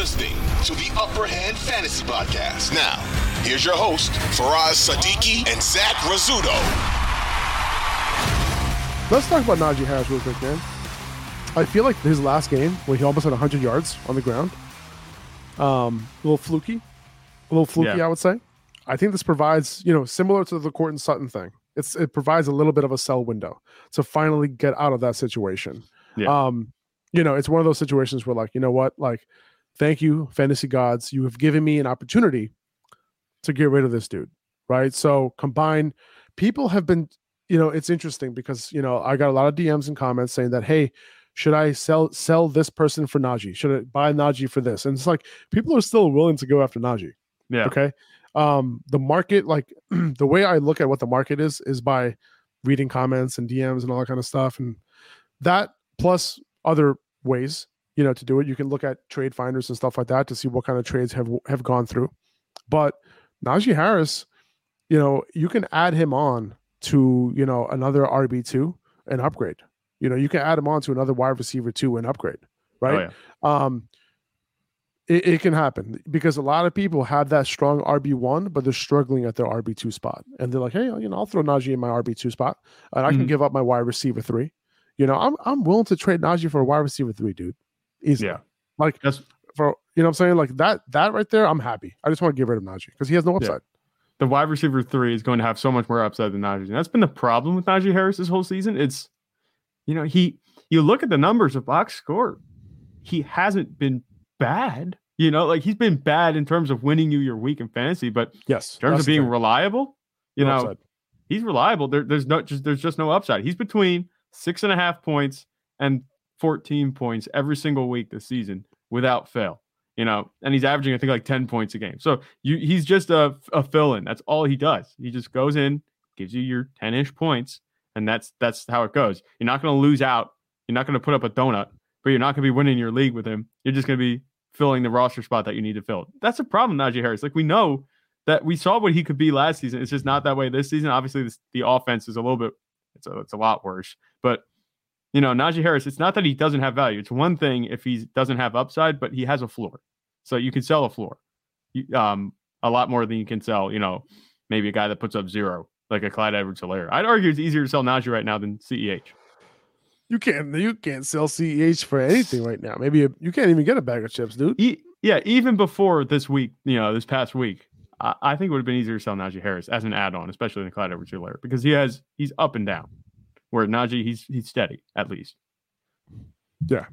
listening to the Upper Hand Fantasy Podcast. Now, here's your host, Faraz Sadiki and Zach Rizzuto. Let's talk about Najee Harris real quick, man. I feel like his last game, where he almost had 100 yards on the ground, um, a little fluky, a little fluky, Yeah. I would say. I think this provides, you know, similar to the Courtland Sutton thing. It's it provides a little bit of a sell window to finally get out of that situation. Yeah. Um, you know, it's one of those situations where, like, you know what, like, thank you, fantasy gods, you have given me an opportunity to get rid of this dude, right? So combine, people have been, you know, it's interesting because you know I got a lot of DMs and comments saying that, hey, should I sell sell this person for Najee? Should I buy Najee for this? And it's like people are still willing to go after Najee. Yeah. Okay. Um, the market, like the way I look at what the market is, is by reading comments and DMs and all that kind of stuff. And that plus other ways, you know, to do it. You can look at trade finders and stuff like that to see what kind of trades have have gone through. But Najee Harris, you know, you can add him on to, you know, another RB2 and upgrade. You know, you can add him on to another wide receiver two and upgrade, right? Oh, yeah. um it, it can happen because a lot of people have that strong RB1, but they're struggling at their RB2 spot. And they're like, hey, you know, I'll throw Najee in my RB2 spot and I can Mhm. give up my wide receiver three. You know, I'm I'm willing to trade Najee for a wide receiver three, dude. Easily. Yeah. Like That's for you know what I'm saying? Like that that right there, I'm happy. I just want to get rid of Najee because he has no upside. the wide receiver three is going to have so much more upside than Najee. And that's been the problem with Najee Harris this whole season. It's, you know, he, you look at the numbers of box score, he hasn't been bad. You know, like he's been bad in terms of winning you your week in fantasy, but Yes. in terms of being reliable, you No know, upside. he's reliable. There, there's no just there's just no upside. He's between six and a half points and 14 points every single week this season without fail. You know, and he's averaging I think like 10 points a game. So you he's just a, a fill-in. That's all he does. He just goes in, gives you your 10-ish points, and that's that's how it goes. You're not going to lose out. You're not going to put up a donut, but you're not going to be winning your league with him. You're just going to be filling the roster spot that you need to fill. That's a problem, Najee Harris. Like we know that we saw what he could be last season. It's just not that way this season. Obviously, this, the offense is a little bit, it's a, it's a lot worse. But you know, Najee Harris, it's not that he doesn't have value. It's one thing if he doesn't have upside, but he has a floor. So you can sell a floor, you, um, a lot more than you can sell. You know, maybe a guy that puts up zero, like a Clyde Edwards-Helaire. I'd argue it's easier to sell Najee right now than Ceh. You can't you can't sell CEH for anything right now. Maybe a, you can't even get a bag of chips, dude. E- yeah, even before this week, you know, this past week, I, I think it would have been easier to sell Najee Harris as an add-on, especially in the Clyde Edwards-Helaire, because he has he's up and down. Where Najee, he's he's steady at least. Yeah,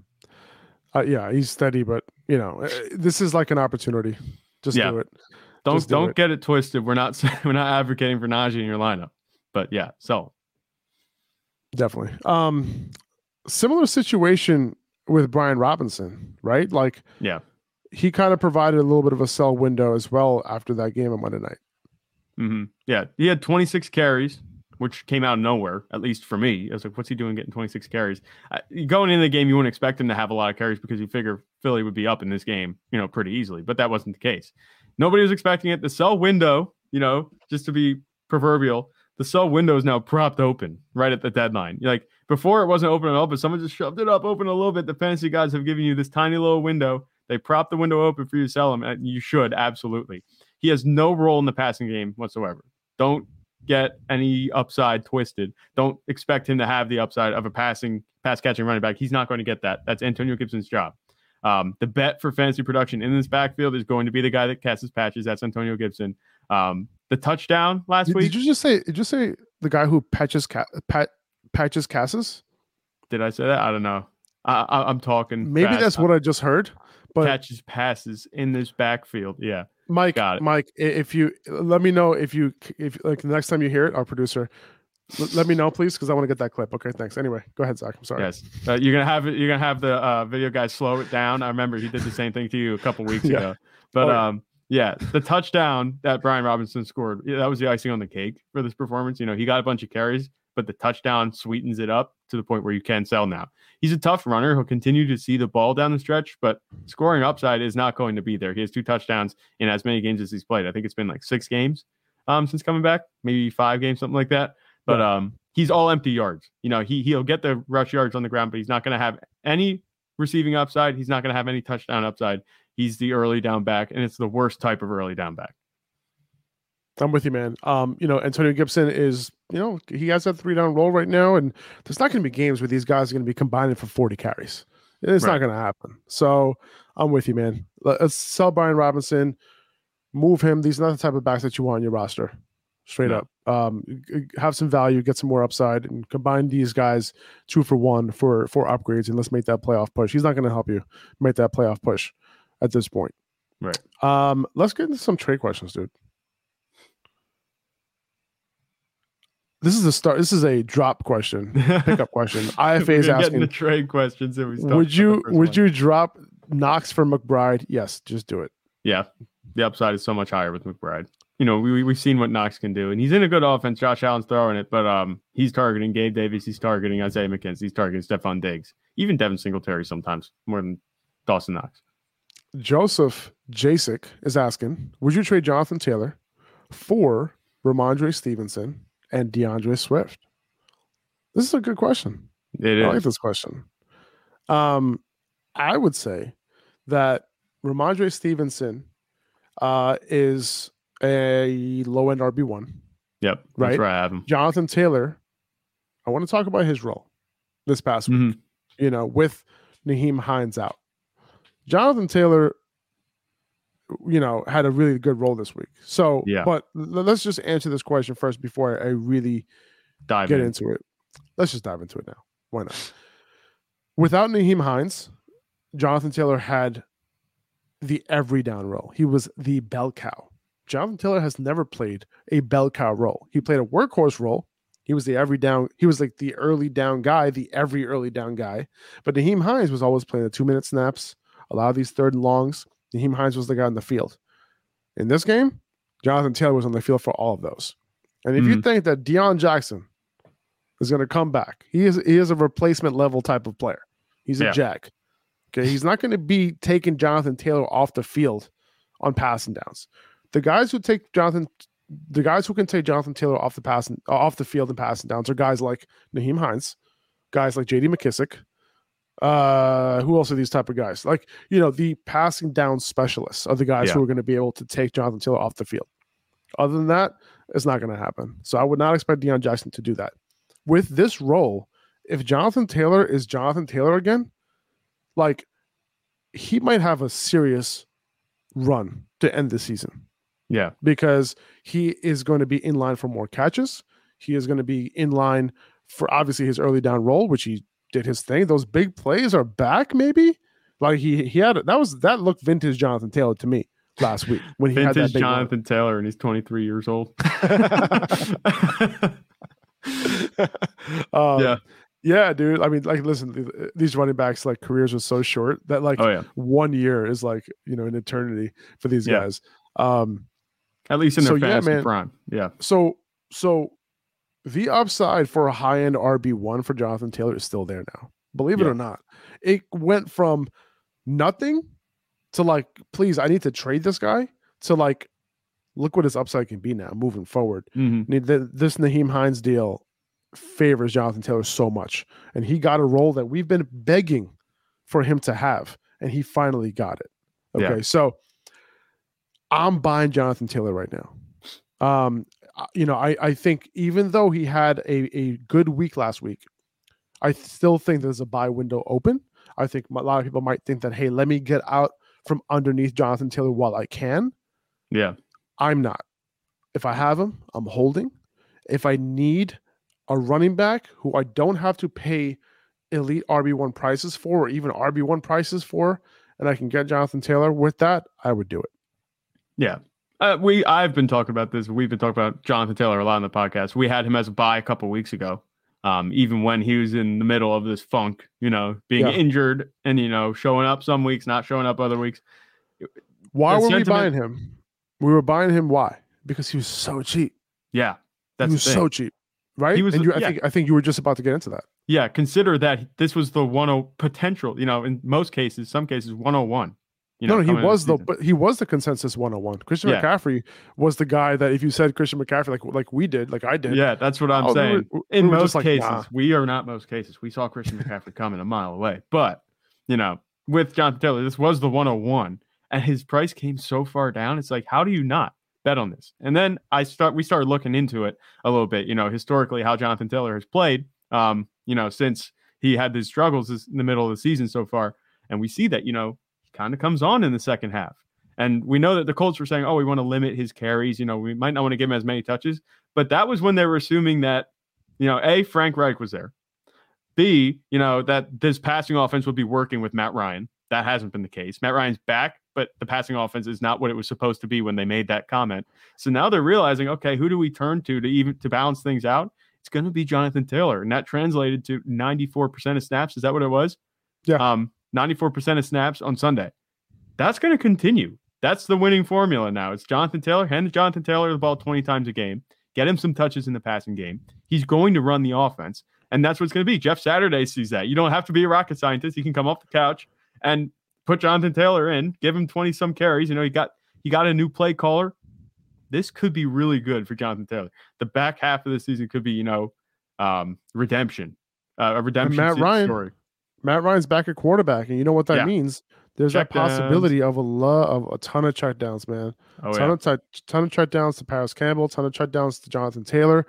uh, yeah, he's steady, but you know, uh, this is like an opportunity. Just Yeah. do it. Don't Just do don't it. get it twisted. We're not we're not advocating for Najee in your lineup, but yeah, so Definitely. Um, similar situation with Brian Robinson, right? Like, Yeah. he kind of provided a little bit of a sell window as well after that game on Monday night. hmm Yeah, he had 26 carries, which came out of nowhere, at least for me. I was like, what's he doing getting 26 carries? Uh, going into the game, you wouldn't expect him to have a lot of carries because you figure Philly would be up in this game, you know, pretty easily. But that wasn't the case. Nobody was expecting it. The sell window, you know, just to be proverbial, the sell window is now propped open right at the deadline. Like before, it wasn't open at all, but someone just shoved it up open a little bit. The fantasy guys have given you this tiny little window. They prop the window open for you to sell him, and you should absolutely. He has no role in the passing game whatsoever. Don't get any upside twisted. Don't expect him to have the upside of a passing, pass catching running back. He's not going to get that. That's Antonio Gibson's job. Um, the bet for fantasy production in this backfield is going to be the guy that catches patches. That's Antonio Gibson. Um, the touchdown last Did, week. did you just say? Did you say the guy who patches ca- pat, patches Cassis? Did I say that? I don't know. I, I, I'm talking. Maybe fast. that's what I just heard. But catches passes in this backfield. Yeah. Mike. Mike, if you let me know if you if like the next time you hear it, our producer, l- let me know please because I want to get that clip. Okay, thanks. Anyway, go ahead, Zach. I'm sorry. Yes. Uh, you're gonna have it. You're gonna have the uh, video guy slow it down. I remember he did the same thing to you a couple weeks Yeah. ago. But Oh, yeah. um, yeah, the touchdown that Brian Robinson scored, yeah, that was the icing on the cake for this performance. You know, he got a bunch of carries, but the touchdown sweetens it up to the point where you can sell now. He's a tough runner. He'll continue to see the ball down the stretch, but scoring upside is not going to be there. He has two touchdowns in as many games as he's played. I think it's been like six games um, since coming back, maybe five games, something like that. But um, he's all empty yards. You know, he he'll get the rush yards on the ground, but he's not going to have any receiving upside. He's not going to have any touchdown upside. He's the early down back, and it's the worst type of early down back. I'm with you, man. Um, you know, Antonio Gibson is, you know, he has that three down role right now, and there's not going to be games where these guys are going to be combining for 40 carries. It's Right. not going to happen. So I'm with you, man. Let- Let's sell Brian Robinson, move him. These are not the type of backs that you want on your roster. Straight No. up. Um, have some value, get some more upside, and combine these guys two for one for for upgrades, and let's make that playoff push. He's not going to help you make that playoff push at this point. Right. Um, let's get into some trade questions, dude. This is a start. This is a drop question, pickup question. IFA is asking: the trade questions. We Would you would one. you drop Knox for McBride? Yes, just do it. Yeah, the upside is so much higher with McBride. You know, we we- we've seen what Knox can do, and he's in a good offense. Josh Allen's throwing it, but um, he's targeting Gabe Davis, he's targeting Isaiah McKenzie, he's targeting Stefon Diggs, even Devin Singletary sometimes more than Dawson Knox. Joseph Jacek is asking: Would you trade Jonathan Taylor for Rhamondre Stevenson and DeAndre Swift? This is a good question. It I like this question. Um, I would say that Rhamondre Stevenson uh, is a low end RB one. Yep, Right. That's where I have him. Jonathan Taylor, I want to talk about his role this past week, Mhm. you know, with Nyheim Hines out. Jonathan Taylor, you know, had a really good role this week. So, Yeah. but let's just answer this question first before I really Dive get in. into it. Let's just dive into it now. Why not? Without Nyheim Hines, Jonathan Taylor had the every down role. He was the bell cow. Jonathan Taylor has never played a bell cow role. He played a workhorse role. He was the every down. He was like the early down guy, the every early down guy. But Nyheim Hines was always playing the two minute snaps, a lot of these third and longs. Nyheim Hines was the guy on the field. In this game, Jonathan Taylor was on the field for all of those. And if you mm. think that Deon Jackson is going to come back, he is he is a replacement level type of player. He's a Yeah. jack. Okay, he's not going to be taking Jonathan Taylor off the field on passing downs. The guys who take Jonathan, the guys who can take Jonathan Taylor off the passing off the field and passing downs are guys like Nyheim Hines, guys like J.D. McKissic. Uh, who else are these type of guys? Like you know, the passing down specialists are the guys Yeah. who are going to be able to take Jonathan Taylor off the field. Other than that, it's not going to happen. So I would not expect Deon Jackson to do that. With this role, if Jonathan Taylor is Jonathan Taylor again, like he might have a serious run to end the season Yeah, because he is going to be in line for more catches. He is going to be in line for obviously his early down role, which he did his thing. Those big plays are back, maybe. Like he he had that was that looked vintage Jonathan Taylor to me last week when he had that vintage big run. Jonathan Taylor, and he's 23 years old. um, Yeah. yeah, dude. I mean, like, listen, these running backs like careers are so short that like oh yeah, one year is like you know an eternity for these Yeah. guys. Um, at least in So, their yeah, fantasy man. prime. Yeah, so so the upside for a high end RB one for Jonathan Taylor is still there now. Believe it Yeah. or not, it went from nothing to like, please, I need to trade this guy to like, look what his upside can be now moving forward. Mhm. This Nyheim Hines deal favors Jonathan Taylor so much, and he got a role that we've been begging for him to have, and he finally got it. Yeah. Okay, so I'm buying Jonathan Taylor right now. Um, Uh, you know, I I think even though he had a a good week last week, I still think there's a buy window open. I think a lot of people might think that hey, let me get out from underneath Jonathan Taylor while I can. yeah, I'm not. If I have him, I'm holding. If I need a running back who I don't have to pay elite RB1 prices for or even RB1 prices for, and I can get Jonathan Taylor with that, I would do it. yeah. Uh, we I've been talking about this. We've been talking about Jonathan Taylor a lot on the podcast. We had him as a buy a couple weeks ago. Um, even when he was in the middle of this funk, you know, being Yeah. injured and you know showing up some weeks, not showing up other weeks. Why The were we buying him? We were buying him why? Because he was so cheap. Yeah, that's he was so cheap. Right? He was and you, I yeah. think I think you were just about to get into that. Yeah, consider that this was the 10 potential, you know, in most cases, some cases 101. You know, no, no, he was the but he was the consensus 101. Christian Yeah. McCaffrey was the guy that if you said Christian McCaffrey like like we did, like I did, Yeah, that's what I'm oh, we were- saying. we in most like, cases, nah. we are not most cases. We saw Christian McCaffrey coming a mile away, but you know, with Jonathan Taylor. This was the 101, and his price came so far down. It's like, how do you not bet on this? And then I start, we started looking into it a little bit. You know, historically, how Jonathan Taylor has played. Um, you know, since he had these struggles in the middle of the season so far, and we see that you know kind of comes on in the second half. And we know that the Colts were saying, oh, we want to limit his carries. You know, we might not want to give him as many touches. But that was when they were assuming that, you know, A, Frank Reich was there. B, you know, that this passing offense would be working with Matt Ryan. That hasn't been the case. Matt Ryan's back, but the passing offense is not what it was supposed to be when they made that comment. So now they're realizing, okay, who do we turn to to even to balance things out? It's going to be Jonathan Taylor, and that translated to 94% of snaps. Is that what it was? Yeah. Um, 94% of snaps on Sunday. That's going to continue. That's the winning formula now. It's Jonathan Taylor. Hand Jonathan Taylor the ball 20 times a game. Get him some touches in the passing game. He's going to run the offense. And that's what it's going to be. Jeff Saturday sees that. You don't have to be a rocket scientist. He can come off the couch and put Jonathan Taylor in, give him 20 some carries. You know, he got he got a new play caller. This could be really good for Jonathan Taylor. The back half of the season could be, you know, um, redemption. Uh, a redemption Matt Ryan, story. Matt Ryan's back at quarterback, and you know what that Yeah. means. There's Check that possibility of a lot of a ton of checkdowns, man. Oh, ton yeah. of t- ton of checkdowns to Parris Campbell, ton of checkdowns to Jonathan Taylor.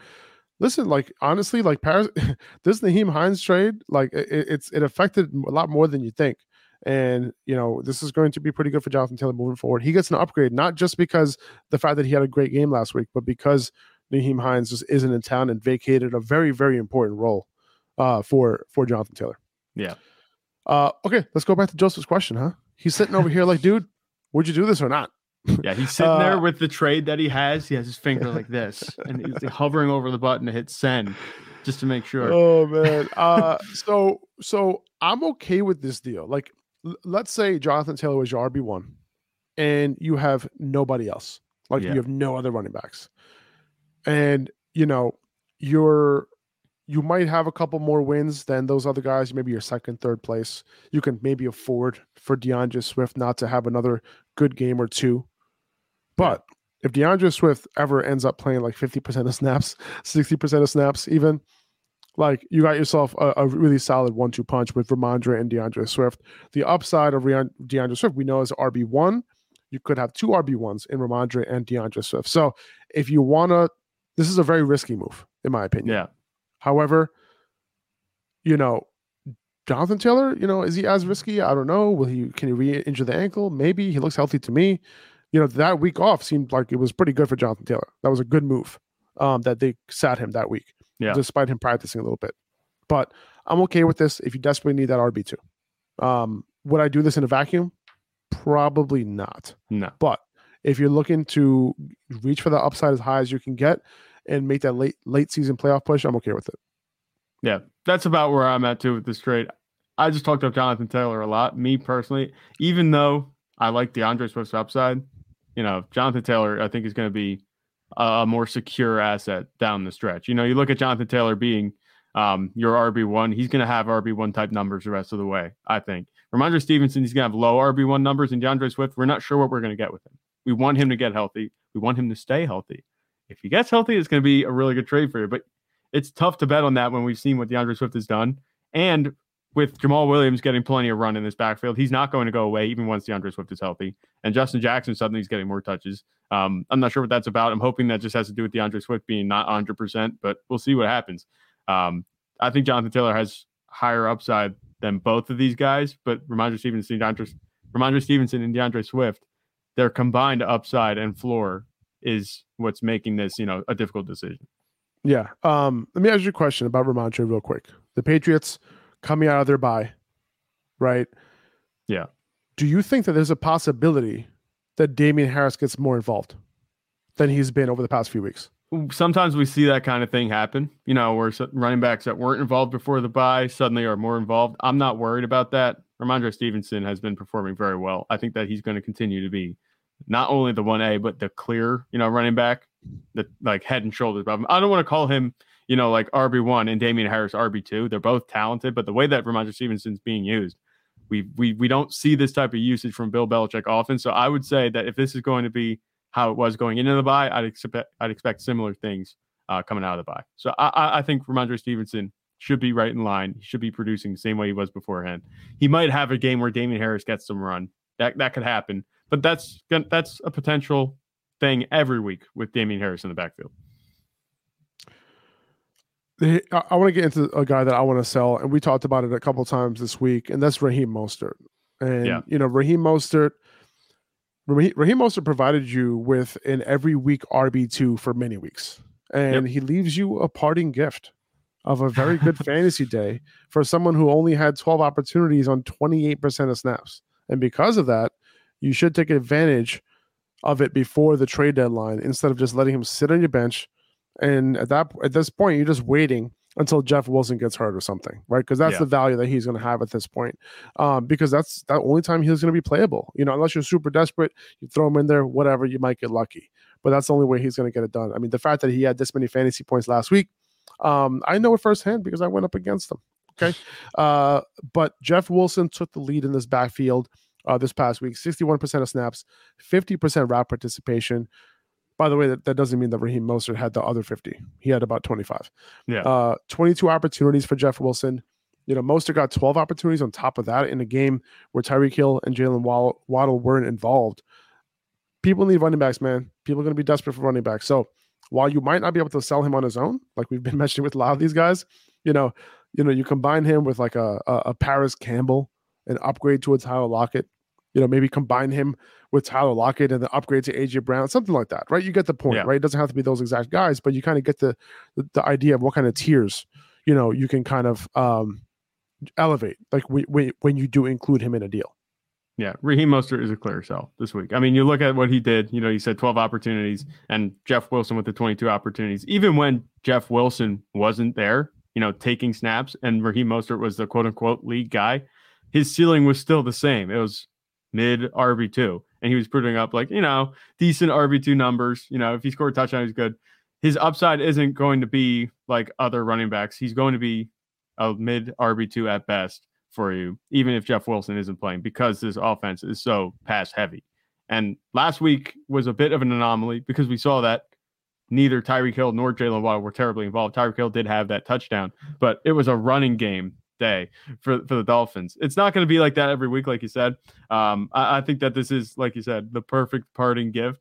Listen, like honestly, like Paris, this Nyheim Hines trade, like it, it's it affected a lot more than you think. And you know, this is going to be pretty good for Jonathan Taylor moving forward. He gets an upgrade, not just because the fact that he had a great game last week, but because Nyheim Hines just isn't in town and vacated a very, very important role uh, for for Jonathan Taylor. Yeah. Uh, okay, let's go back to Joseph's question, huh? He's sitting over here like, dude, would you do this or not? Yeah, he's sitting there Uh, with the trade that he has. He has his finger like this, and he's hovering over the button to hit send, just to make sure. Oh man. Uh, so so I'm okay with this deal. Like, l- let's say Jonathan Taylor was your RB one, and you have nobody else. Like Yeah. you have no other running backs, and you know you're you might have a couple more wins than those other guys. Maybe your second, third place. You can maybe afford for DeAndre Swift not to have another good game or two. But if DeAndre Swift ever ends up playing like 50% of snaps, 60% of snaps, even, like you got yourself a, a really solid one two punch with Rhamondre and DeAndre Swift. The upside of DeAndre Swift, we know is RB1. You could have two RB1s in Rhamondre and DeAndre Swift. So if you want to, this is a very risky move, in my opinion. Yeah, However, you know, Jonathan Taylor, you know, is he as risky? I don't know. Will he can he re-injure the ankle? Maybe he looks healthy to me. You know, that week off seemed like it was pretty good for Jonathan Taylor. That was a good move. Um, that they sat him that week, Yeah. despite him practicing a little bit. But I'm okay with this if you desperately need that RB two. Um, would I do this in a vacuum? Probably not. no, But if you're looking to reach for the upside as high as you can get and make that late late season playoff push, I'm okay with it. yeah, that's about where I'm at too with this trade. I just talked up Jonathan Taylor a lot. Me personally, even though I like DeAndre Swift's upside, you know, Jonathan Taylor, I think is going to be a, more secure asset down the stretch. You know, you look at Jonathan Taylor being um, your RB one, he's going to have RB one type numbers the rest of the way. I think. Rhamondre Stevenson, he's going to have low RB one numbers, and DeAndre Swift, we're not sure what we're going to get with him. We want him to get healthy. We want him to stay healthy. If he gets healthy, it's going to be a really good trade for you. But it's tough to bet on that when we've seen what DeAndre Swift has done. And with Jamaal Williams getting plenty of run in this backfield, he's not going to go away even once DeAndre Swift is healthy. And Justin Jackson suddenly is getting more touches. Um, I'm not sure what that's about. I'm hoping that just has to do with DeAndre Swift being not 100%, but we'll see what happens. Um, I think Jonathan Taylor has higher upside than both of these guys, but Rhamondre Stevenson, DeAndre, Rhamondre Stevenson and DeAndre Swift, their combined upside and floor is what's making this, you know, a difficult decision. Yeah. Um, let me ask you a question about Rhamondre real quick. The Patriots coming out of their bye, right? Yeah. Do you think that there's a possibility that Damien Harris gets more involved than he's been over the past few weeks? sometimes we see that kind of thing happen, you know, where running backs that weren't involved before the bye suddenly are more involved. I'm not worried about that. Rhamondre Stevenson has been performing very well. I think that he's going to continue to be not only the 1A, but the clear, you know, running back, the like head and shoulders above him. I don't want to call him, you know, like RB1 and Damien Harris RB2. They're both talented, but the way that Rhamondre Stevenson's being used, we we we don't see this type of usage from Bill Belichick often. So I would say that if this is going to be how it was going into the bye, I'd expect I'd expect similar things uh, coming out of the bye. So I, I, think Rhamondre Stevenson should be right in line. He should be producing the same way he was beforehand. He might have a game where Damien Harris gets some run. That that could happen, but that's that's a potential thing every week with Damien Harris in the backfield. I, want to get into a guy that I want to sell, and we talked about it a couple times this week, and that's Raheem Mostert. And Yeah. you know, Raheem Mostert, Raheem, Raheem Mostert provided you with an every week RB two for many weeks, and he leaves you a parting gift of a very good fantasy day for someone who only had twelve opportunities on twenty eight percent of snaps, and because of that, you should take advantage of it before the trade deadline instead of just letting him sit on your bench and at that at this point you're just waiting until Jeff Wilson gets hurt or something, right? Because that's Yeah. the value that he's going to have at this point. Um, because that's the only time he's going to be playable. You know, unless you're super desperate, you throw him in there, whatever, you might get lucky. But that's the only way he's going to get it done. I mean, the fact that he had this many fantasy points last week, um, I know it firsthand because I went up against him. Okay, uh, but Jeff Wilson took the lead in this backfield uh, this past week. Sixty-one percent of snaps, fifty percent route participation. By the way, that, that doesn't mean that Raheem Mostert had the other 50. He had about 25. Yeah. Uh, 22 opportunities for Jeff Wilson. You know, Mostert got 12 opportunities on top of that in a game where Tyreek Hill and Jaylen Waddle, Waddle weren't involved. People need running backs, man. People are going to be desperate for running backs. So while you might not be able to sell him on his own, like we've been mentioning with a lot of these guys, you know, you know, you combine him with like a, a, a Parris Campbell, an upgrade to a Tyler Lockett, you know, maybe combine him with Tyler Lockett and the upgrade to AJ Brown, something like that, right? You get the point, Yeah. right? It doesn't have to be those exact guys, but you kind of get the, the the idea of what kind of tiers, you know, you can kind of um elevate, like when when, when you do include him in a deal. Yeah, Raheem Mostert is a clear sell this week. I mean, you look at what he did. You know, he said 12 opportunities, and Jeff Wilson with the 22 opportunities. Even when Jeff Wilson wasn't there, you know, taking snaps, and Raheem Mostert was the quote unquote lead guy, his ceiling was still the same. It was mid RB two, and he was putting up like you know decent RB two numbers. You know, if he scored a touchdown, he's good. His upside isn't going to be like other running backs. He's going to be a mid RB two at best for you, even if Jeff Wilson isn't playing, because this offense is so pass heavy. And last week was a bit of an anomaly because we saw that neither Tyreek Hill nor Jaylen Waddle were terribly involved. Tyreek Hill did have that touchdown, but it was a running game day for, for the Dolphins. It's not going to be like that every week, like you said. Um, I, I think that this is, like you said, the perfect parting gift.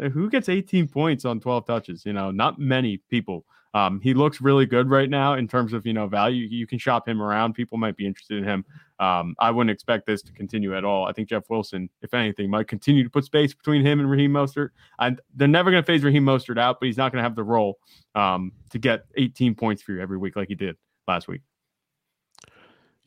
Uh, Who gets 18 points on 12 touches? You know, not many people. Um, he looks really good right now in terms of you know value. You can shop him around. People might be interested in him. Um, I wouldn't expect this to continue at all. I think Jeff Wilson, if anything, might continue to put space between him and Raheem Mostert. And they're never going to phase Raheem Mostert out, but he's not going to have the role um, to get 18 points for you every week like he did last week.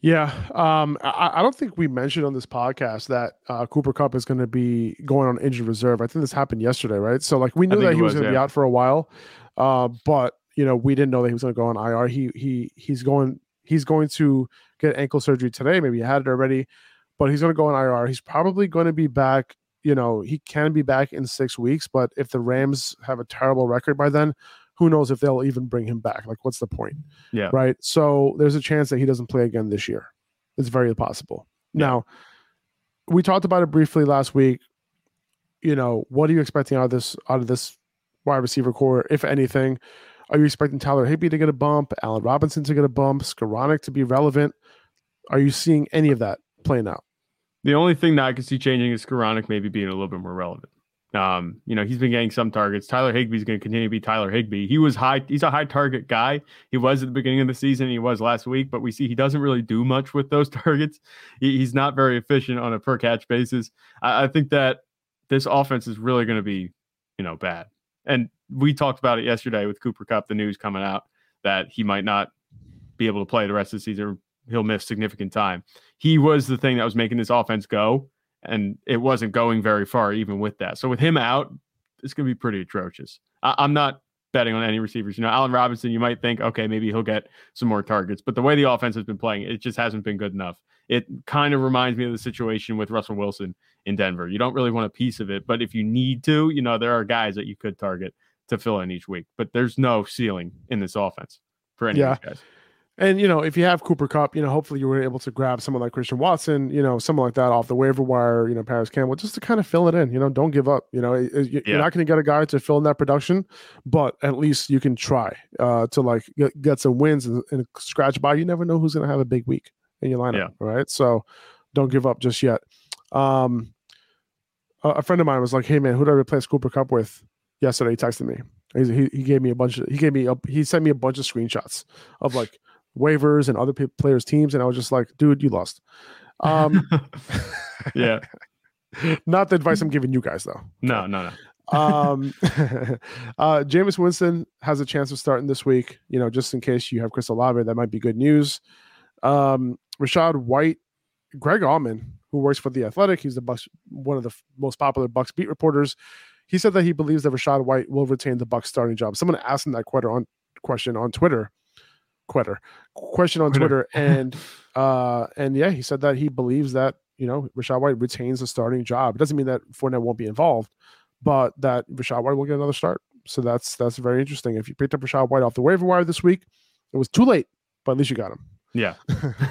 Yeah, um, I, I don't think we mentioned on this podcast that uh, Cooper Kupp is going to be going on injured reserve. I think this happened yesterday, right? So like we knew that he was, was, going to be out for a while, uh, but you know we didn't know that he was going to go on IR. He he he's going he's going to get ankle surgery today. Maybe he had it already, but he's going to go on IR. He's probably going to be back. You know he can be back in six weeks, but if the Rams have a terrible record by then, who knows if they'll even bring him back? Like what's the point? Yeah. right? So there's a chance that he doesn't play again this year. It's very possible. Yeah. Now, we talked about it briefly last week. You know, what are you expecting out of this out of this wide receiver corps, if anything? Are you expecting Tyler Higbee to get a bump, Allen Robinson to get a bump, Skowronek to be relevant? Are you seeing any of that playing out? The only thing that I can see changing is Skowronek maybe being a little bit more relevant. Um, you know, he's been getting some targets. Tyler Higbee's going to continue to be Tyler Higbee. He was high. He's a high target guy. He was at the beginning of the season. He was last week, but we see he doesn't really do much with those targets. He, he's not very efficient on a per catch basis. I, I think that this offense is really going to be, you know, bad. And we talked about it yesterday with Cooper Kupp, the news coming out that he might not be able to play the rest of the season. He'll miss significant time. He was the thing that was making this offense go and it wasn't going very far even with that. So with him out, it's going to be pretty atrocious. I, I'm not betting on any receivers. You know, Allen Robinson, you might think, okay, maybe he'll get some more targets, but the way the offense has been playing, it just hasn't been good enough. It kind of reminds me of the situation with Russell Wilson in Denver. You don't really want a piece of it, but if you need to, you know, there are guys that you could target to fill in each week, but there's no ceiling in this offense for any Yeah. of these guys. And you know, if you have Cooper Kupp, you know, hopefully you were able to grab someone like Christian Watson, you know, someone like that off the waiver wire, you know, Parris Campbell, just to kind of fill it in. You know, don't give up. You know, you're yeah. not going to get a guy to fill in that production, but at least you can try uh, to like get, get some wins and, and, scratch by. You never know who's going to have a big week in your lineup, yeah. right? So don't give up just yet. Um, a, a friend of mine was like, "Hey man, who did I replace Cooper Kupp with?" Yesterday, he texted me. He, he gave me a bunch of he gave me a, he sent me a bunch of screenshots of like waivers and other players' teams, and I was just like, dude, you lost. Um, yeah. Not the advice I'm giving you guys, though. No, no, no. um, uh, Jameis Winston has a chance of starting this week. You know, just in case you have Chris Olave, that might be good news. Um, Rachaad White, Greg Auman, who works for the Athletic, he's the Bucs, one of the f- most popular Bucs beat reporters. He said that he believes that Rachaad White will retain the Bucs starting job. Someone asked him that on, question on Twitter, quitter question on Twitter, and uh, and yeah, he said that he believes that you know Rachaad White retains a starting job. It doesn't mean that Fournette won't be involved, but that Rachaad White will get another start. So that's that's very interesting. If you picked up Rachaad White off the waiver wire this week, it was too late, but at least you got him. Yeah.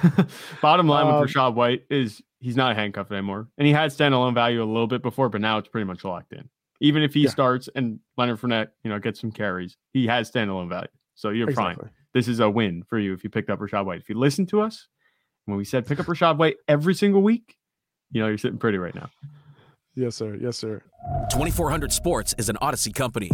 Bottom line um, with Rachaad White is he's not handcuffed anymore, and he had standalone value a little bit before, but now it's pretty much locked in. Even if he yeah. starts and Leonard Fournette, you know, gets some carries, he has standalone value. So you're exactly. fine this is a win for you if you picked up Rachaad White. If you listen to us when we said pick up Rachaad White every single week, you know you're sitting pretty right now. Yes, sir. Yes, sir. 2400 Sports is an Audacy company.